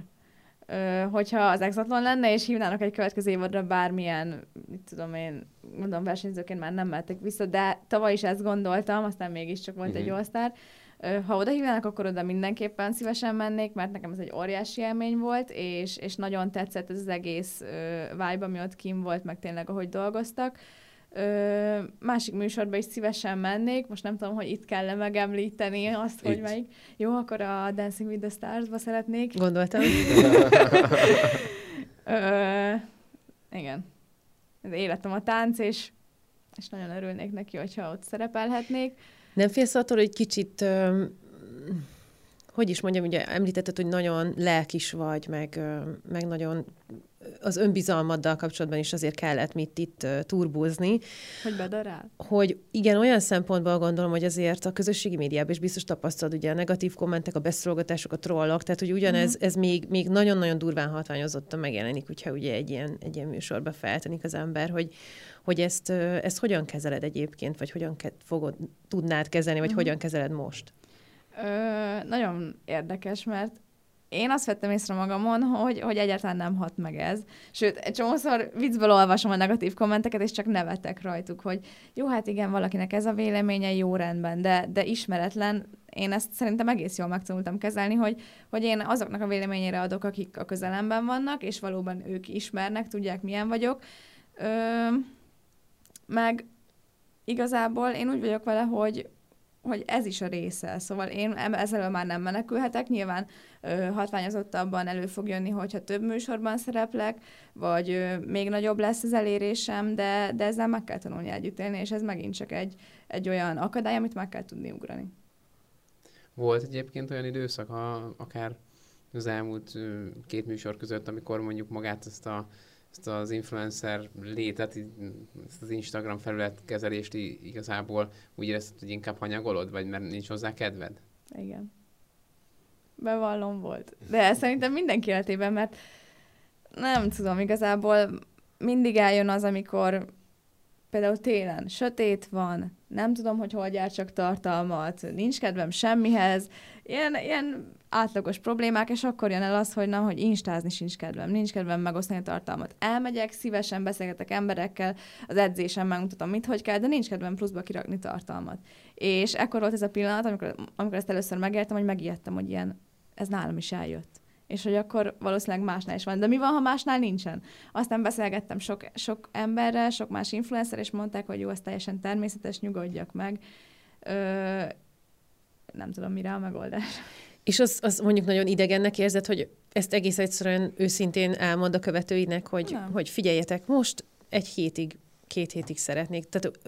Ö, hogyha az exatlon lenne, és hívnának egy következő évadra bármilyen, mit tudom én, mondom, versenyzőként már nem mehetek vissza, de tavaly is ezt gondoltam, aztán mégiscsak volt uh-huh. egy all Ha oda hívnának, akkor oda mindenképpen szívesen mennék, mert nekem ez egy óriási élmény volt, és, és nagyon tetszett ez az egész vibe, ami ott kim volt, meg tényleg ahogy dolgoztak. Ö, másik műsorba is szívesen mennék, most nem tudom, hogy itt kell-e megemlíteni azt, itt. hogy melyik. Jó, akkor a Dancing with the Stars-ba szeretnék. Gondoltam. Ö, igen. Ez életem a tánc, és, és nagyon örülnék neki, hogyha ott szerepelhetnék. Nem félsz attól, hogy kicsit, ö, hogy is mondjam, ugye említetted, hogy nagyon lelkis vagy, meg, meg nagyon az önbizalmaddal kapcsolatban is azért kellett mit itt turbózni. Hogy bedarál? Hogy igen, olyan szempontból gondolom, hogy azért a közösségi médiában is biztos tapasztalod ugye a negatív kommentek, a beszolgatások, a trollok, tehát hogy ugyanez uh-huh. ez még, még nagyon-nagyon durván hatványozottan megjelenik, hogyha ugye egy ilyen, egy ilyen műsorba feltenik az ember, hogy, hogy ezt, ezt hogyan kezeled egyébként, vagy hogyan ke- fogod, tudnád kezelni, vagy uh-huh. hogyan kezeled most? Ö, nagyon érdekes, mert én azt vettem észre magamon, hogy, hogy egyáltalán nem hat meg ez. Sőt, egy csomószor viccből olvasom a negatív kommenteket, és csak nevetek rajtuk, hogy jó, hát igen, valakinek ez a véleménye jó rendben, de, de ismeretlen, én ezt szerintem egész jól megtanultam kezelni, hogy, hogy én azoknak a véleményére adok, akik a közelemben vannak, és valóban ők ismernek, tudják, milyen vagyok. Ö, meg igazából én úgy vagyok vele, hogy, hogy ez is a része. Szóval én ezzel már nem menekülhetek. Nyilván ö, hatványozottabban elő fog jönni, hogyha több műsorban szereplek, vagy ö, még nagyobb lesz az elérésem, de, de ezzel meg kell tanulni együtt élni, és ez megint csak egy, egy olyan akadály, amit meg kell tudni ugrani. Volt egyébként olyan időszak, ha akár az elmúlt két műsor között, amikor mondjuk magát ezt a ezt az influencer létet, ezt az Instagram felület kezelést igazából úgy érezted, hogy inkább hanyagolod, vagy mert nincs hozzá kedved? Igen. Bevallom volt. De szerintem mindenki életében, mert nem tudom, igazából mindig eljön az, amikor például télen sötét van, nem tudom, hogy hol gyártsak tartalmat, nincs kedvem semmihez, ilyen, ilyen átlagos problémák, és akkor jön el az, hogy na, hogy instázni sincs kedvem, nincs kedvem megosztani a tartalmat. Elmegyek, szívesen beszélgetek emberekkel, az edzésen megmutatom, mit, hogy kell, de nincs kedvem pluszba kirakni tartalmat. És ekkor volt ez a pillanat, amikor, amikor ezt először megértem, hogy megijedtem, hogy ilyen, ez nálam is eljött és hogy akkor valószínűleg másnál is van. De mi van, ha másnál nincsen? Aztán beszélgettem sok, sok emberrel, sok más influencer, és mondták, hogy jó, ez teljesen természetes, nyugodjak meg. Ö, nem tudom, mire a megoldás. És az, az mondjuk nagyon idegennek érzed, hogy ezt egész egyszerűen őszintén elmond a követőinek, hogy, hogy figyeljetek, most egy hétig két hétig szeretnék. Tehát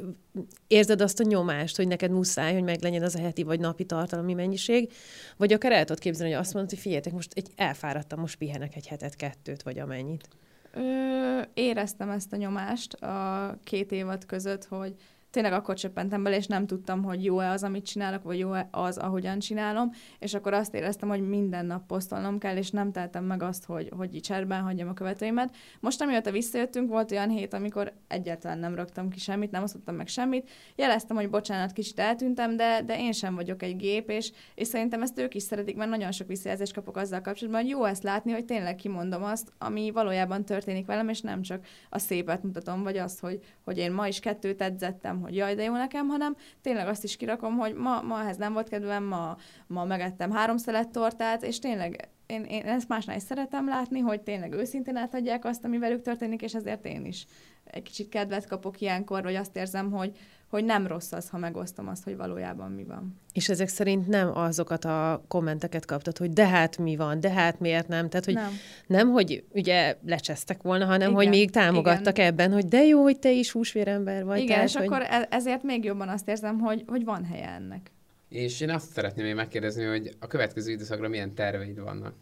érzed azt a nyomást, hogy neked muszáj, hogy meglegyen az a heti vagy napi tartalmi mennyiség, vagy akár el tudod képzelni, hogy azt mondod, hogy figyeljetek, most egy elfáradtam, most pihenek egy hetet, kettőt, vagy amennyit. Ö, éreztem ezt a nyomást a két évad között, hogy tényleg akkor csöppentem bele, és nem tudtam, hogy jó-e az, amit csinálok, vagy jó-e az, ahogyan csinálom, és akkor azt éreztem, hogy minden nap posztolnom kell, és nem teltem meg azt, hogy, hogy cserben hagyjam a követőimet. Most, amióta visszajöttünk, volt olyan hét, amikor egyáltalán nem raktam ki semmit, nem osztottam meg semmit. Jeleztem, hogy bocsánat, kicsit eltűntem, de, de én sem vagyok egy gép, és, és szerintem ezt ők is szeretik, mert nagyon sok visszajelzést kapok azzal kapcsolatban, hogy jó ezt látni, hogy tényleg kimondom azt, ami valójában történik velem, és nem csak a szépet mutatom, vagy azt, hogy, hogy én ma is kettőt edzettem, hogy jaj, de jó nekem, hanem tényleg azt is kirakom, hogy ma, ma ehhez nem volt kedvem, ma, ma megettem három szelet tortát, és tényleg én, én ezt másnál is szeretem látni, hogy tényleg őszintén átadják azt, ami velük történik, és ezért én is egy kicsit kedvet kapok ilyenkor, vagy azt érzem, hogy, hogy nem rossz az, ha megosztom azt, hogy valójában mi van. És ezek szerint nem azokat a kommenteket kaptad, hogy de hát mi van, de hát miért nem? Tehát, hogy nem, nem hogy ugye lecsesztek volna, hanem igen, hogy még támogattak igen. ebben, hogy de jó, hogy te is húsvérember vagy. Igen, tehát, és hogy... akkor e- ezért még jobban azt érzem, hogy, hogy van helye ennek. És én azt szeretném még megkérdezni, hogy a következő időszakra milyen terveid vannak?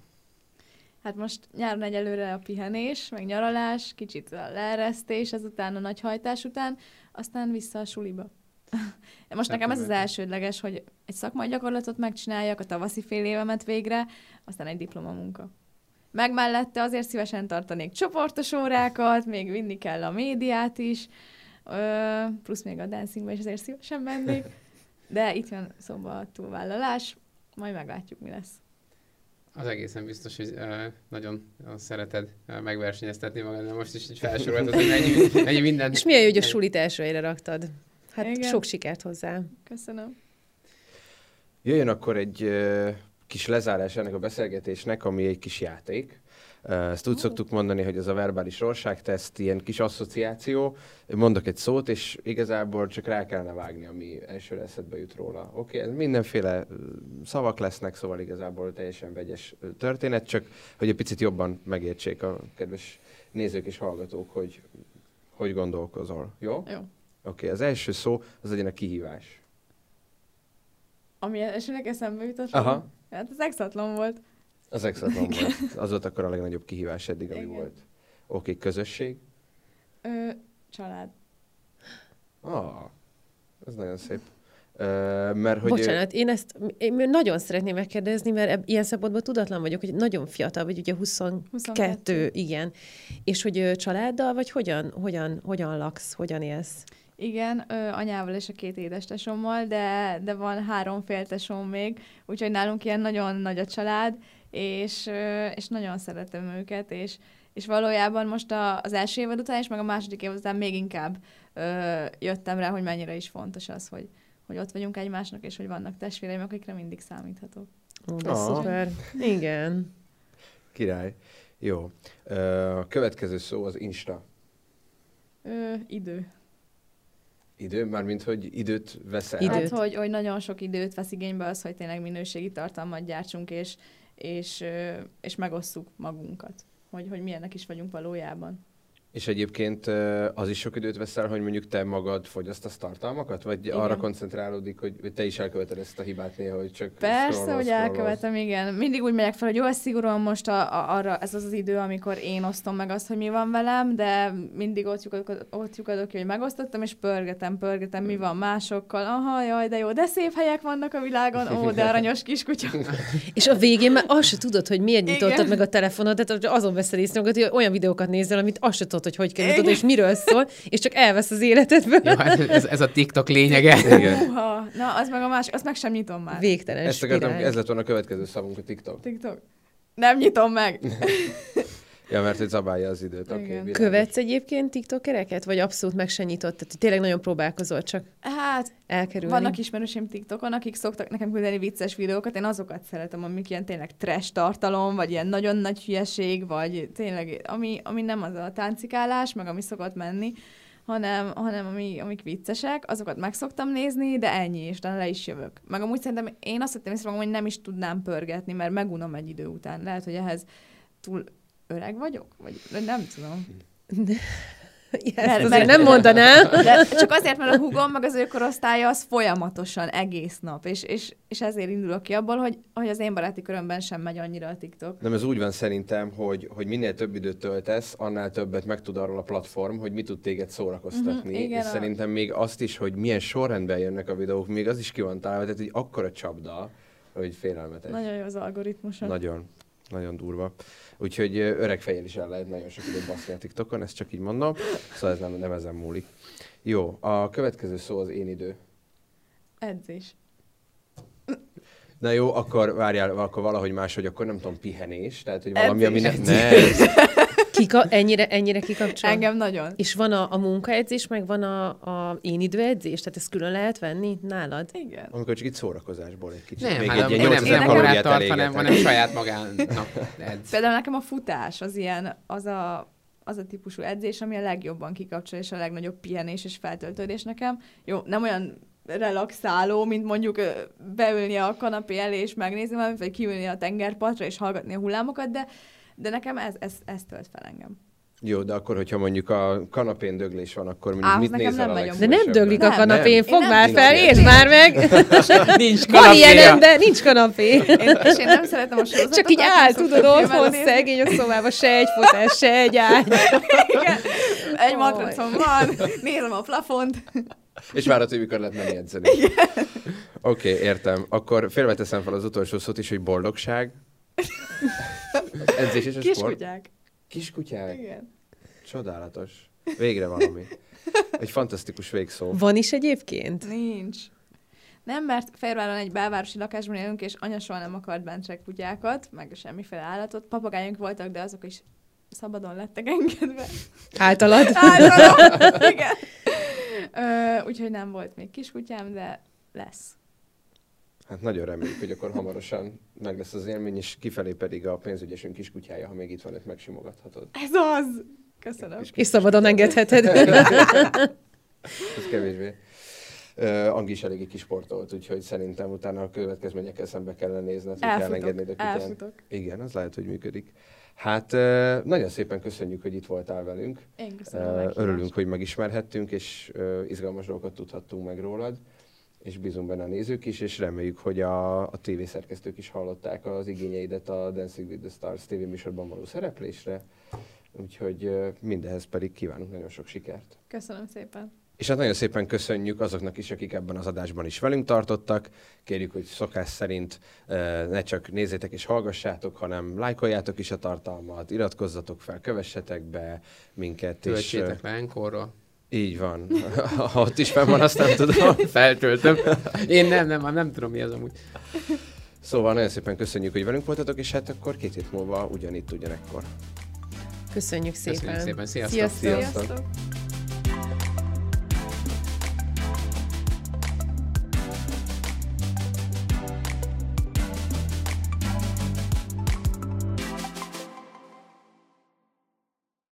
Hát most nyáron egyelőre a pihenés, meg nyaralás, kicsit a leeresztés, ezután a nagy hajtás után, aztán vissza a suliba. Most nekem ez az elsődleges, hogy egy szakmai gyakorlatot megcsináljak, a tavaszi fél évemet végre, aztán egy diplomamunka. Meg mellette azért szívesen tartanék csoportos órákat, még vinni kell a médiát is, ö, plusz még a dancingba is azért szívesen mennék. De itt jön szóba a túlvállalás, majd meglátjuk, mi lesz. Az egészen biztos, hogy uh, nagyon, szereted uh, megversenyeztetni magad, de most is így felsoroltad, hogy mennyi, mennyi minden. És milyen jó, hogy a sulit elsőre raktad. Hát Igen. sok sikert hozzá. Köszönöm. Jöjjön akkor egy uh, kis lezárás ennek a beszélgetésnek, ami egy kis játék. Ezt úgy szoktuk mondani, hogy ez a verbális rorságteszt, ilyen kis asszociáció. Mondok egy szót, és igazából csak rá kellene vágni, ami első eszedbe jut róla. Oké, okay? mindenféle szavak lesznek, szóval igazából teljesen vegyes történet, csak hogy egy picit jobban megértsék a kedves nézők és hallgatók, hogy hogy gondolkozol. Jó? Jó. Oké, okay, az első szó az legyen a kihívás. Ami esetleg eszembe jutott. Aha. Hát az exatlon volt. Az exatlon volt. Az volt akkor a legnagyobb kihívás eddig, ami Igen. volt. Oké, okay, közösség? Ö, család. Ah, ez nagyon szép. Uh, mert hogy Bocsánat, ő... én ezt én nagyon szeretném megkérdezni, mert eb, ilyen szempontból tudatlan vagyok, hogy nagyon fiatal vagy, ugye 22, 22. igen. És hogy családdal, vagy hogyan, hogyan, hogyan laksz, hogyan élsz? Igen, ö, anyával és a két édestesommal, de, de van három féltesom még, úgyhogy nálunk ilyen nagyon nagy a család, és, és nagyon szeretem őket, és, és valójában most a, az első évad után, és meg a második évad után még inkább ö, jöttem rá, hogy mennyire is fontos az, hogy, hogy ott vagyunk egymásnak, és hogy vannak testvéreim, akikre mindig számíthatok. Ó, de ah. szuper. Igen. Király. Jó. A következő szó az Insta. Ö, idő. Idő? Mármint, hogy időt vesz el? Időt. Hát, hogy, hogy nagyon sok időt vesz igénybe az, hogy tényleg minőségi tartalmat gyártsunk, és, és, és megosszuk magunkat, hogy, hogy milyenek is vagyunk valójában. És egyébként az is sok időt veszel, hogy mondjuk te magad fogyasztasz tartalmakat? Vagy igen. arra koncentrálódik, hogy te is elköveted ezt a hibát néha, hogy csak Persze, hogy elkövetem, igen. Mindig úgy megyek fel, hogy jó, szigorúan most a, a, arra, ez az az idő, amikor én osztom meg azt, hogy mi van velem, de mindig ott lyukadok, ott lyukadok ki, hogy megosztottam, és pörgetem, pörgetem, mi van másokkal. Aha, jaj, de jó, de szép helyek vannak a világon, ó, de aranyos kiskutya. és a végén már azt se tudod, hogy miért nyitottad igen. meg a telefonot, tehát azon veszel észre, hogy olyan videókat nézel, amit azt se tudod, tudod, hogy hogy kell, tudod, és miről szól, és csak elvesz az életedből. Jó, hát ez, ez a TikTok lényege. Igen. Uha, na, az meg a másik, azt meg sem nyitom már. Végtelen Ezt akartam, ez lett volna a következő szavunk a TikTok. TikTok. Nem nyitom meg. Ja, mert hogy zabálja az időt. Okay, Követsz egyébként TikTokereket, vagy abszolút meg se nyitott? Tehát tényleg nagyon próbálkozol csak Hát, elkerülni. vannak ismerőseim TikTokon, akik szoktak nekem küldeni vicces videókat, én azokat szeretem, amik ilyen tényleg trash tartalom, vagy ilyen nagyon nagy hülyeség, vagy tényleg, ami, ami nem az a táncikálás, meg ami szokott menni, hanem, hanem ami, amik viccesek, azokat meg szoktam nézni, de ennyi, és utána le is jövök. Meg amúgy szerintem én azt vettem észre magam, hogy nem is tudnám pörgetni, mert megunom egy idő után. Lehet, hogy ehhez túl öreg vagyok? Vagy nem tudom. Ezt Mert- azért mert- nem mondanám. De csak azért, mert a hugom, meg az ő korosztálya az folyamatosan, egész nap, és, és, és ezért indulok ki abból, hogy, hogy az én baráti körömben sem megy annyira a TikTok. Nem, ez úgy van szerintem, hogy, hogy minél több időt töltesz, annál többet megtud arról a platform, hogy mi tud téged szórakoztatni. Mhm, igen, és a- szerintem még azt is, hogy milyen sorrendben jönnek a videók, még az is ki van találva, tehát egy akkora csapda, hogy félelmetes. Nagyon jó az algoritmusa. Nagyon. Nagyon durva. Úgyhogy öreg fejjel is el lehet nagyon sok időt baszni a TikTokon, ezt csak így mondom. Szóval ez nem, nem ezen múlik. Jó, a következő szó az én idő. Edzés. Na jó, akkor várjál, akkor valahogy máshogy, akkor nem tudom, pihenés, tehát hogy valami, ami ne... Ne Kika, ennyire, ennyire kikapcsol? Engem nagyon. És van a, a munkaedzés, meg van a, a én időedzés? Tehát ezt külön lehet venni nálad? Igen. amikor csak itt szórakozásból egy kicsit. Nem, Még hát egy nem, ilyen nem, 8000 nem kalóriát órát tart, hanem, hanem saját magának edz. Például nekem a futás az ilyen, az a, az a típusú edzés, ami a legjobban kikapcsol, és a legnagyobb pihenés és feltöltődés nekem. Jó, nem olyan relaxáló, mint mondjuk beülni a kanapé elé és megnézni valamit, vagy kiülni a tengerpartra és hallgatni a hullámokat, de, de nekem ez, ez, ez tölt fel engem. Jó, de akkor, hogyha mondjuk a kanapén döglés van, akkor mondjuk Á, mit nézel nem a De nem döglik a kanapén, Nem. fog Én már nem fel, nincs értsd már meg! Nincs Van ilyen ember, nincs kanapé. Én, és én nem szeretem a sorozatokat. Csak így áll, tudod, otthon szegény a szobába, se egy fotás, se egy ágy. Igen. Egy Oj. matracom van, nézem a plafont. És várod, hogy mikor lehet menni edzeni. Oké, okay, értem. Akkor félveteszem fel az utolsó szót is, hogy boldogság. Edzés és a sport. Kiskutyák. Kiskutyák. Igen. Csodálatos. Végre valami. Egy fantasztikus végszó. Van is egyébként? Nincs. Nem, mert Fehérváron egy belvárosi lakásban élünk, és anya soha nem akart bent kutyákat, meg semmiféle állatot. Papagájunk voltak, de azok is szabadon lettek engedve. Általad? Általában, igen. Ö, úgyhogy nem volt még kiskutyám, de lesz. Hát nagyon reméljük, hogy akkor hamarosan meg lesz az élmény, és kifelé pedig a pénzügyesünk kiskutyája, ha még itt van, őt megsimogathatod. Ez az! Köszönöm. És szabadon engedheted. Ez kevésbé. Uh, Angi is eléggé kisportolt, úgyhogy szerintem utána a következményekkel szembe kellene nézned, hogy kell engedni Elfutok. a kutyán. Elfutok. Igen, az lehet, hogy működik. Hát uh, nagyon szépen köszönjük, hogy itt voltál velünk. Én köszönöm. Uh, örülünk, hogy megismerhettünk, és uh, izgalmas dolgokat tudhattunk meg rólad, és bízunk benne a nézők is, és reméljük, hogy a, a tévészerkesztők is hallották az igényeidet a Dancing with the Stars tévéműsorban való szereplésre. Úgyhogy mindehez pedig kívánunk nagyon sok sikert. Köszönöm szépen. És hát nagyon szépen köszönjük azoknak is, akik ebben az adásban is velünk tartottak. Kérjük, hogy szokás szerint ne csak nézzétek és hallgassátok, hanem lájkoljátok is a tartalmat, iratkozzatok fel, kövessetek be minket. És, Töltsétek eh, le enkorról. Így van. Ha ott is fenn van, azt nem tudom. Feltöltöm. Én nem, nem, nem tudom mi az amúgy. Szóval nagyon szépen köszönjük, hogy velünk voltatok, és hát akkor két hét múlva ugyanitt, ugyanekkor. Köszönjük szépen. Köszönjük szépen. Sziasztok. Sziasztok. Sziasztok. Sziasztok!